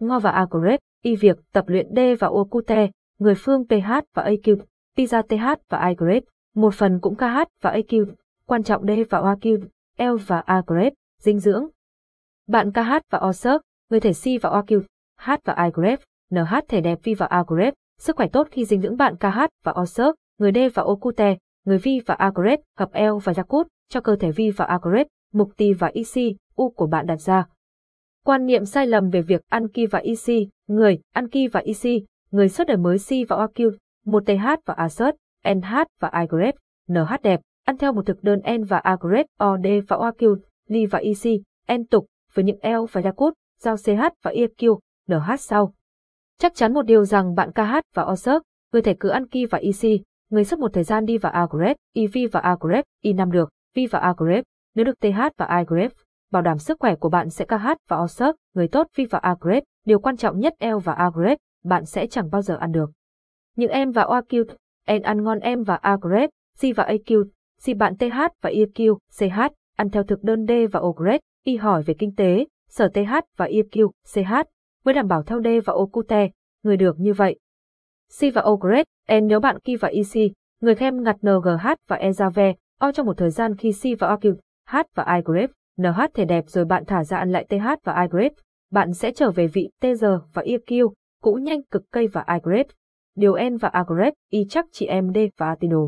Ngo và Agrep, Y việc tập luyện D và Okute, người phương PH và AQ, Pizza TH và Igret, một phần cũng KH và AQ, quan trọng D và OQ, L và Agret, dinh dưỡng. Bạn KH và OSERC, người thể C và OQ, H và Igret, NH thể đẹp Vi và Agret, sức khỏe tốt khi dinh dưỡng bạn KH và OSERC, người D và Okute, người Vi và Agret, hợp L và Jakut, cho cơ thể Vi và Agret, mục T và IC, U của bạn đặt ra. Quan niệm sai lầm về việc ăn ki và EC, người, ăn ki và EC, người xuất đời mới si và OQ, một TH và Assert, NH và Igrep, NH đẹp, ăn theo một thực đơn N và Agrep, OD và OQ, Li và ic N tục, với những L và Yakut, giao CH và EQ, NH sau. Chắc chắn một điều rằng bạn KH và OSERC, người thể cứ ăn ki và ic người xuất một thời gian đi và Agrep, iv và Agrep, I5 được, V và Agrep, nếu được TH và Igrep, bảo đảm sức khỏe của bạn sẽ KH và OSERC, người tốt vi và Agrep, điều quan trọng nhất L và Agrep, bạn sẽ chẳng bao giờ ăn được. Những em và OQ, N ăn ngon em và Agrep, C và AQ, C bạn TH và EQ, CH, ăn theo thực đơn D và Ogret, Y hỏi về kinh tế, sở TH và EQ, CH, mới đảm bảo theo D và Okute, người được như vậy. C và Ogret, N nếu bạn Ki và EC, người thêm ngặt NGH và Ezave, O trong một thời gian khi C và OQ, H và Igrep, NH thể đẹp rồi bạn thả ra ăn lại TH và Igrep, bạn sẽ trở về vị TG và EQ, cũ nhanh cực cây và Igrep. Điều N và Agrep, Y chắc chị em D và Atino.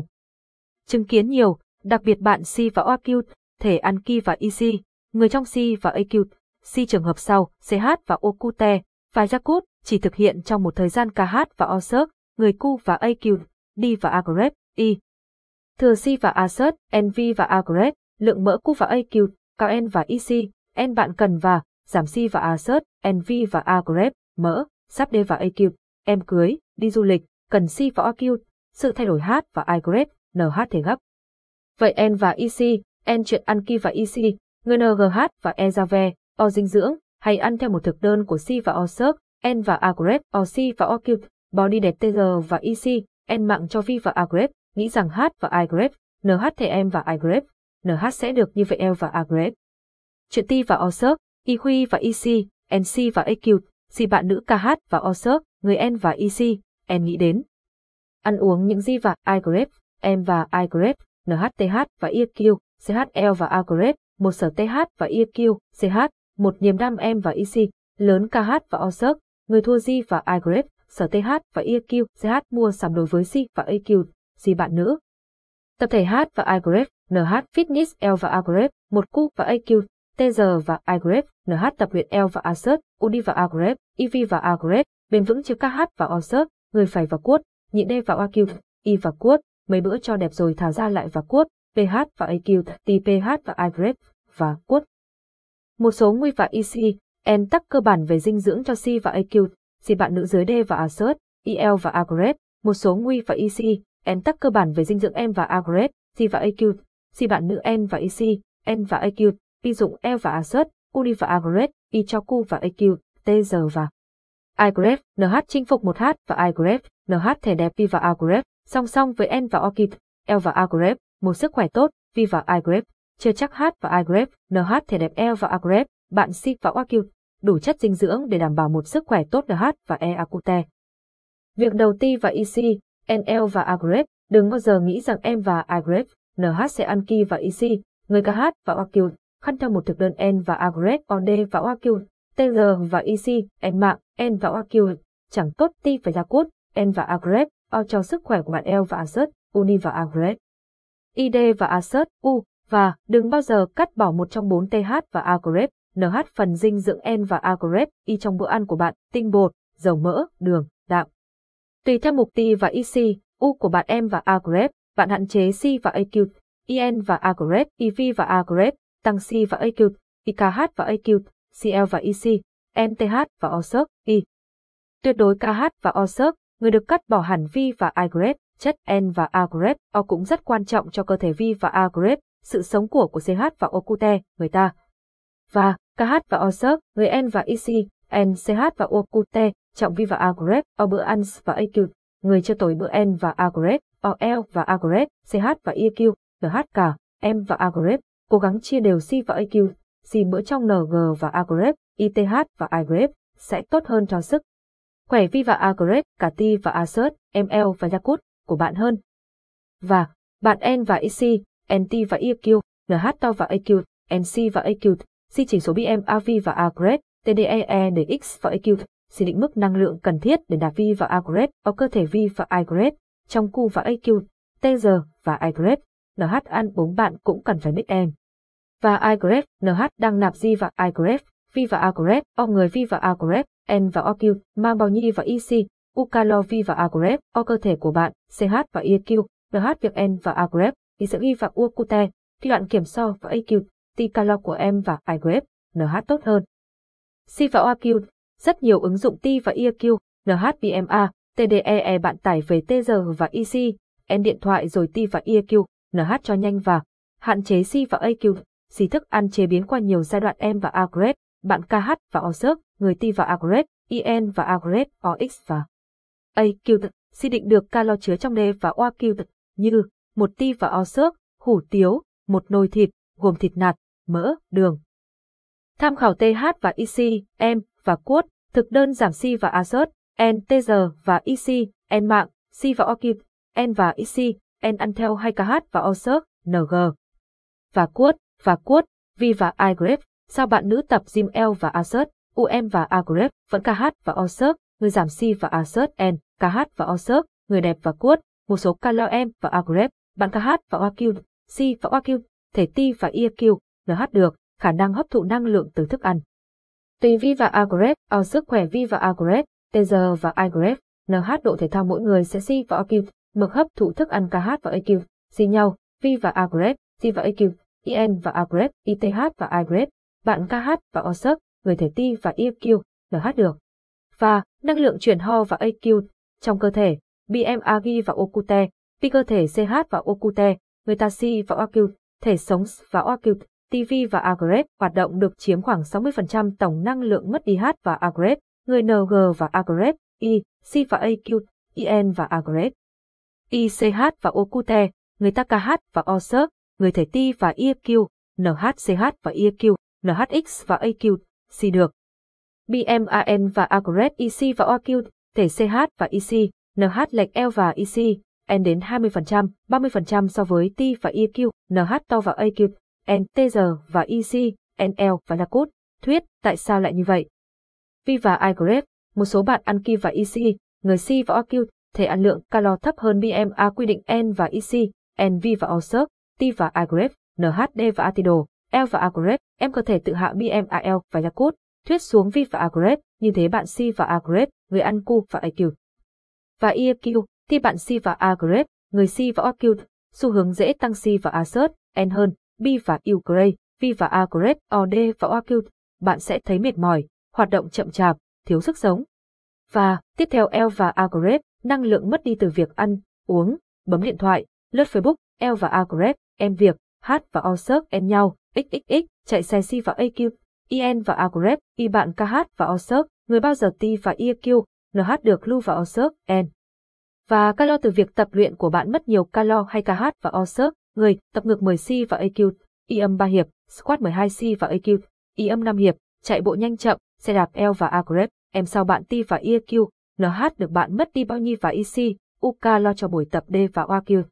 Chứng kiến nhiều, đặc biệt bạn C và OQ, thể ăn Ki và EC, người trong C và AQ, C trường hợp sau, CH và Okute, và Jakut chỉ thực hiện trong một thời gian KH và OSERC, người Q và AQ, D và Agrep, Y. Thừa C và Assert, NV và Agrep, lượng mỡ Q và AQ, cao N và EC, N bạn cần và, giảm C và Assert, NV và Agrep, mỡ, sắp D và AQ, em cưới, đi du lịch, cần C và AQ, sự thay đổi H và Igrep, NH thể gấp. Vậy N và EC, N chuyện ăn Ki và EC, người NGH và Ezave, O dinh dưỡng, hay ăn theo một thực đơn của C và O SERC, N và Agrep, O C và O bò Body đẹp TG và EC, N mạng cho V và Agrep, nghĩ rằng H và Igrep, NH thể em và Igrep, NH sẽ được như vậy L và Agrep. Chuyện ti và Osirk, SERC, Y Huy và EC, NC và AQ, gì bạn nữ KH và Osirk, người N và EC, N nghĩ đến. Ăn uống những gì và Agrep, M và Agrep, NHTH và EQ, CHL và Agrep, một sở TH và EQ, CH, một niềm đam em và EC, lớn KH và Osirk, người thua Di và Agrep, sở TH và EQ, CH mua sắm đối với C và AQ, gì bạn nữ. Tập thể H và Agrep, NH Fitness L và Agrep, một cu và AQ, TG và Agrep, NH tập luyện L và Assert, UD và Agrep, EV và Agrep, bền vững chứa KH và OSERC, người phải và cuốt, nhịn D và AQ, Y và cuốt, mấy bữa cho đẹp rồi thả ra lại và cuốt, pH và AQ, TPH và agrep và cuốt. Một số nguy và EC, N tắc cơ bản về dinh dưỡng cho C và AQ, C bạn nữ dưới D và Assert, EL và Agrep, một số nguy và EC, N tắc cơ bản về dinh dưỡng M và Agrep, C và AQ, Si bạn nữ N và EC, N và AQ, pi dụng E và Assert, uni và Agret, Y cho Q và AQ, TG và iGrep, NH chinh phục một H và iGrep, NH thể đẹp Vi và Agrep, song song với N và Orchid, L và Agrep, một sức khỏe tốt, Vi và iGrep, chưa chắc H và iGrep, NH thể đẹp L và Agrep, bạn si và Orchid, đủ chất dinh dưỡng để đảm bảo một sức khỏe tốt NH và E acute. Việc đầu ti và EC, NL và Agrep, đừng bao giờ nghĩ rằng em và Agrep, NH sẽ ăn ki và EC, người KH và Orchid, khăn theo một thực đơn N và Agret OD và Orchid, TG và EC, N mạng, N và Orchid, chẳng tốt ti và cốt, N và Agret, O cho sức khỏe của bạn L và Assert, Uni và Agret. ID và Assert, U, và đừng bao giờ cắt bỏ một trong bốn TH và Agret, NH phần dinh dưỡng N và Agret, Y trong bữa ăn của bạn, tinh bột, dầu mỡ, đường, đạm. Tùy theo mục ti và IC U của bạn em và Agret, bạn hạn chế C và AQ, EN và Agret, EV và Agret, tăng C và AQ, IKH và AQ, CL và EC, NTH và OSERC, I. Tuyệt đối KH và OSERC, người được cắt bỏ hẳn vi và iGrep, chất N và A-grep, O cũng rất quan trọng cho cơ thể vi và A-grep, sự sống của của CH và Okute, người ta. Và KH và OSERC, người N và EC, NCH CH và Okute, trọng vi và A-grep, O bữa ăn và AQ, người cho tối bữa N và A-grep, OL và A-grep, CH và EQ, NH cả, M và A-grep, cố gắng chia đều C và AQ, C bữa trong NG và A-grep, ITH và iGrep, sẽ tốt hơn cho sức. Khỏe Vi và Agrep, cả T và Assert, ML và Yakut của bạn hơn. Và, bạn N và EC, NT và EQ, NH to và AQ, NC và AQ, C chỉ số BM AV và Agrep, TDEE để X và AQ, xin định mức năng lượng cần thiết để đạt Vi và Agrep ở cơ thể Vi và Agrep, trong Q và AQ, TG và Agrep. NH ăn bốn bạn cũng cần phải biết em. Và iGrep, NH đang nạp G và iGrep, V và Agrep, O người V và Agrep, N và OQ, mang bao nhiêu và EC, ukalo vi V và Agrep, O cơ thể của bạn, CH và EQ, NH việc N và Agrep, thì sẽ ghi và U cute, khi kiểm so và AQ, T calo của em và iGrep, NH tốt hơn. C và OQ, rất nhiều ứng dụng T và EQ, NHBMA, TDEE bạn tải về TG và EC, N điện thoại rồi T và EQ, NH cho nhanh và hạn chế C và AQ, C thức ăn chế biến qua nhiều giai đoạn M và Agret. bạn KH và O OSERC, người T và Agret. IN và Agret. OX và AQ, C định được calo chứa trong D và OQ như một T và O hủ tiếu, một nồi thịt, gồm thịt nạc, mỡ, đường. Tham khảo TH và EC, M và cuốt, thực đơn giảm C và azot, N, TG và EC, N mạng, C và OQ, N và EC, N ăn theo hai KH và OSERC, NG. Và QUẤT và QUẤT V và iGrep, sao bạn nữ tập Jim L và Assert, UM và iGrep, vẫn KH và OSERC, người giảm C và Assert N, KH và OSERC, người đẹp và QUẤT một số calo M và iGrep, bạn KH và OQ, C và OQ, thể T và EQ, NH được, khả năng hấp thụ năng lượng từ thức ăn. Tùy V và Agrep, ở sức khỏe V và Agrep, TG và iGrep, NH độ thể thao mỗi người sẽ si và OQ, mực hấp thụ thức ăn KH và AQ, si nhau, V và Agrep, si và AQ, IN và Agrep, ITH và Agrep, bạn KH và OSERC, người thể ti và EQ, NH được. Và năng lượng chuyển ho và AQ trong cơ thể, BMAG và Okute, Pi cơ thể CH và Okute, người ta si và OQ, thể sống và OQ, TV và Agrep hoạt động được chiếm khoảng 60% tổng năng lượng mất đi H và Agrep, người NG và Agrep, I, C và AQ, IN và Agrep. ICH và Okute, người ta KH và Osir, người thể ti và IQ, NHCH và IQ, NHX và AQ, C được. BMAN và Agrep IC và OQ, thể CH và ic, NH lệch L và ic, N đến 20%, 30% so với T và EQ, NH to và AQ, ntg và EC, NL và lacot. Thuyết, tại sao lại như vậy? Vi và iGrep, một số bạn ăn Ki và EC, người si và OQ, thể ăn lượng calo thấp hơn BMA quy định N và EC, NV và OSERC, T và Agrep, NHD và Atido, L và Agrep, em có thể tự hạ BMAL và Yakut, thuyết xuống vi và Agrep, như thế bạn si và Agrep, người ăn Q và IQ. Và EQ, thì bạn si và Agrep, người si và OQ, xu hướng dễ tăng si và Assert, N hơn, B và U Gray, V và Agrep, OD và OQ, bạn sẽ thấy mệt mỏi, hoạt động chậm chạp, thiếu sức sống. Và, tiếp theo L và Agrep, năng lượng mất đi từ việc ăn, uống, bấm điện thoại, lướt Facebook, L và A em việc, H và O em nhau, XXX, chạy xe si và AQ, IN và A Y bạn KH và O người bao giờ T và EQ, NH được lưu và O N. Và calo từ việc tập luyện của bạn mất nhiều calo hay KH và O người tập ngược 10C và AQ, Y âm 3 hiệp, squat 12C và AQ, Y âm 5 hiệp, chạy bộ nhanh chậm, xe đạp L và Agreb, em sau bạn Ti và EQ, NH được bạn mất đi bao nhiêu và EC, UK lo cho buổi tập D và OQ.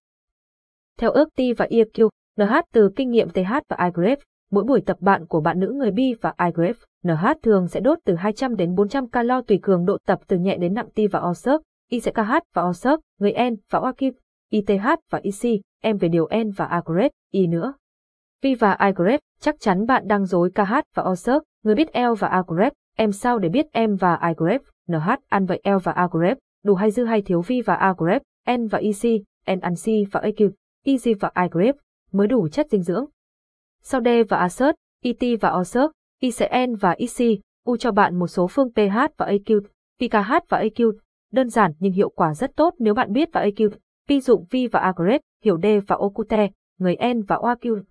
Theo ước Ti và EQ, NH từ kinh nghiệm TH và iGraph, mỗi buổi tập bạn của bạn nữ người bi và iGraph, NH thường sẽ đốt từ 200 đến 400 calo tùy cường độ tập từ nhẹ đến nặng ti và OSERC, Y sẽ KH và OSERC, người N và OQ, ITH và EC, em về điều N và iGraph, Y nữa. Vi và iGraph, chắc chắn bạn đang dối KH và OSERC, người biết L và iGraph, em sao để biết em và iGraph, NH ăn vậy L và agrep đủ hay dư hay thiếu vi và agrep N và EC, N ăn C và AQ. Easy và iGrip mới đủ chất dinh dưỡng. Sau D và Assert, ET và Osert, ICN và EC, U cho bạn một số phương pH và AQ, PKH và AQ. Đơn giản nhưng hiệu quả rất tốt nếu bạn biết và AQ, pi dụng V và Agrep, hiểu D và Ocute, người N và OAQ.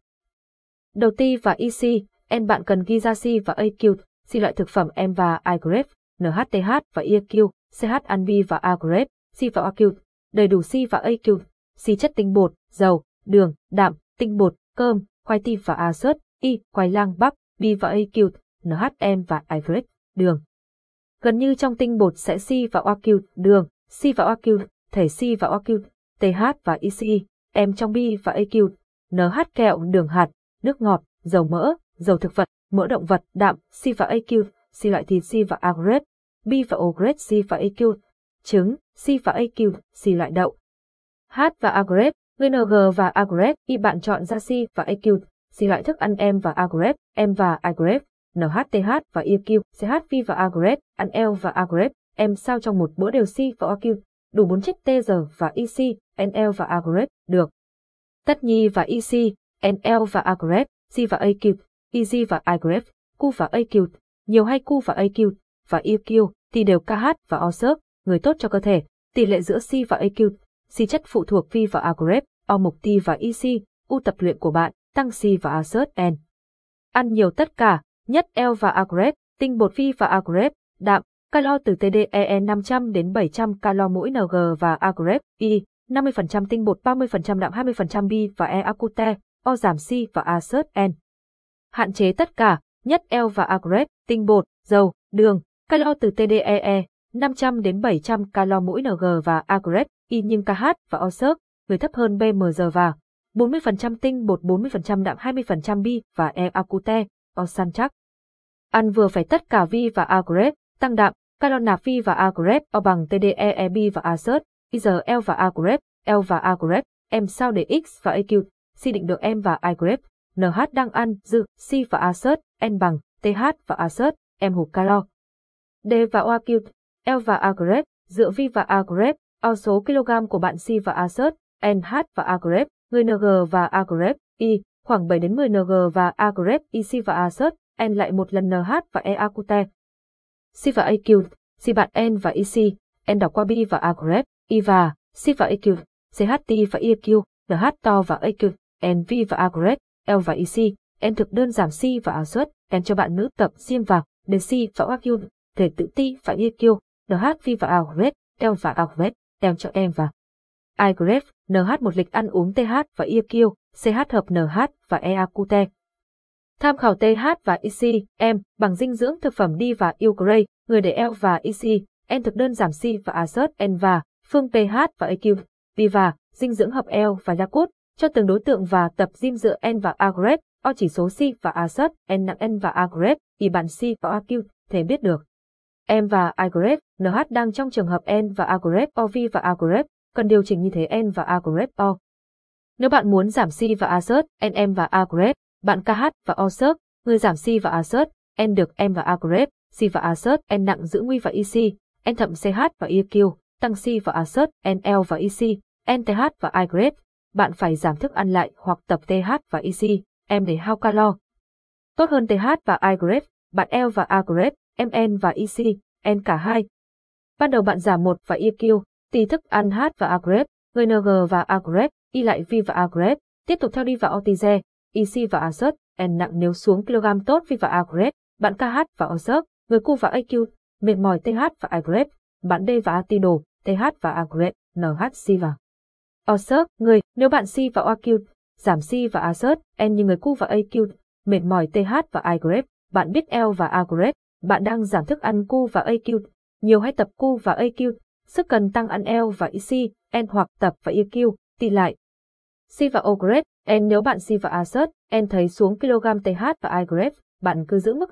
Đầu T và EC, N bạn cần ghi ra C và AQ, C loại thực phẩm em và iGrep, NHTH và EQ, CH Anvi và Agrep, C và AQ, đầy đủ C và AQ, xì chất tinh bột, dầu, đường, đạm, tinh bột, cơm, khoai tây và axit, y, khoai lang bắp, bi và AQ, NHM và ivrec, đường. Gần như trong tinh bột sẽ C và AQ, đường, C và AQ, thể C và AQ, TH và EC, em trong B và AQ, NH kẹo, đường hạt, nước ngọt, dầu mỡ, dầu thực vật, mỡ động vật, đạm, C và AQ, C loại thịt C và A grade, B và O grade C và AQ, trứng, C và AQ, C loại đậu. H và A grade, người NG và A grade, y bạn chọn ra C và AQ, C loại thức ăn M và A grade, M và I grade, NHTH và EQ, CHV và A grade, ăn L và A grade, M sao trong một bữa đều C và AQ, đủ 4 chiếc TG và EC, NL và A grade, được. Tất nhi và EC, NL và A grade, C và AQ, Ez và I grade, Q và AQ, nhiều hay Q và AQ, và EQ, thì đều KH và OSERP, người tốt cho cơ thể, tỷ lệ giữa C và AQ, C chất phụ thuộc V và Agrep, O mục T và EC, U tập luyện của bạn, tăng C và A N. Ăn nhiều tất cả, nhất L và Agrep, tinh bột phi và Agrep, đạm, calo từ TDEE 500 đến 700 calo mỗi NG và A I, 50% tinh bột 30% đạm 20% B và E acute, O giảm C và A N. Hạn chế tất cả, nhất L và A tinh bột, dầu, đường, calo từ TDEE, 500 đến 700 calo mỗi NG và A Y nhưng KH và O người thấp hơn BMG và 40% tinh bột 40% đạm 20% bi và E acute, Osan chắc. Ăn vừa phải tất cả vi và A tăng đạm, calo nạp vi và A O bằng TDEE bi và A IGL và A L và A em M sao để X và AQ, C định được M và igrep. NH đang ăn, dư, C và acid N bằng, TH và acid M hụt calo. D và acute L và Agrep, dựa vi và Agrep, O số kg của bạn C và acid NH và Agrep, người NG và Agrep, Y, khoảng 7 đến 10 NG và Agrep, Y EC và acid N lại một lần NH và E acute. C và AQ, C bạn N và EC, N đọc qua B và Agrep, Y và C và AQ, CHT và EQ, NH to và AQ, NV và Agrep, L và EC, em thực đơn giảm C và A suất, em cho bạn nữ tập xiêm vào, DC và AQ, thể tự ti và EQ, NHV và A red, L và A red, L cho em và I NH một lịch ăn uống TH và EQ, CH hợp NH và E. Tham khảo TH và EC, em, bằng dinh dưỡng thực phẩm D và Eucray, người để L và EC, N thực đơn giảm C và A sớt N và, phương PH và EQ, B và, dinh dưỡng hợp L và Yakut cho từng đối tượng và tập gym dựa N và A O chỉ số C và Asset, N nặng N và A thì Y bản C và AQ, thể biết được. M và I NH đang trong trường hợp N và A OV và A cần điều chỉnh như thế N và A O. Nếu bạn muốn giảm C và Asset, N, NM và A bạn KH và O sớt, người giảm C và Asset, N được M và A C và Asset, N nặng giữ nguy và EC, N thậm CH và EQ, tăng C và Asset, NL và EC, NTH và I bạn phải giảm thức ăn lại hoặc tập TH và EC, em để hao calo. Tốt hơn TH và I grade, bạn L và A grade, MN và EC, N cả hai. Ban đầu bạn giảm 1 và EQ, tùy thức ăn H và A grade, người NG và A grade, Y lại V và A grade, tiếp tục theo đi vào OTG, EC và A N nặng nếu xuống kg tốt V và A grade, bạn KH và O người Q và AQ, mệt mỏi TH và I grade, bạn D và Atido, TH và A grade, NHC và O người, nếu bạn C và OQ, giảm C và A N như người Q và AQ, mệt mỏi TH và I bạn biết L và A bạn đang giảm thức ăn Q và AQ, nhiều hay tập Q và AQ, sức cần tăng ăn L và IC, N hoặc tập và EQ, tỷ lại. C và O grade, N nếu bạn C và A N thấy xuống kg TH và I bạn cứ giữ mức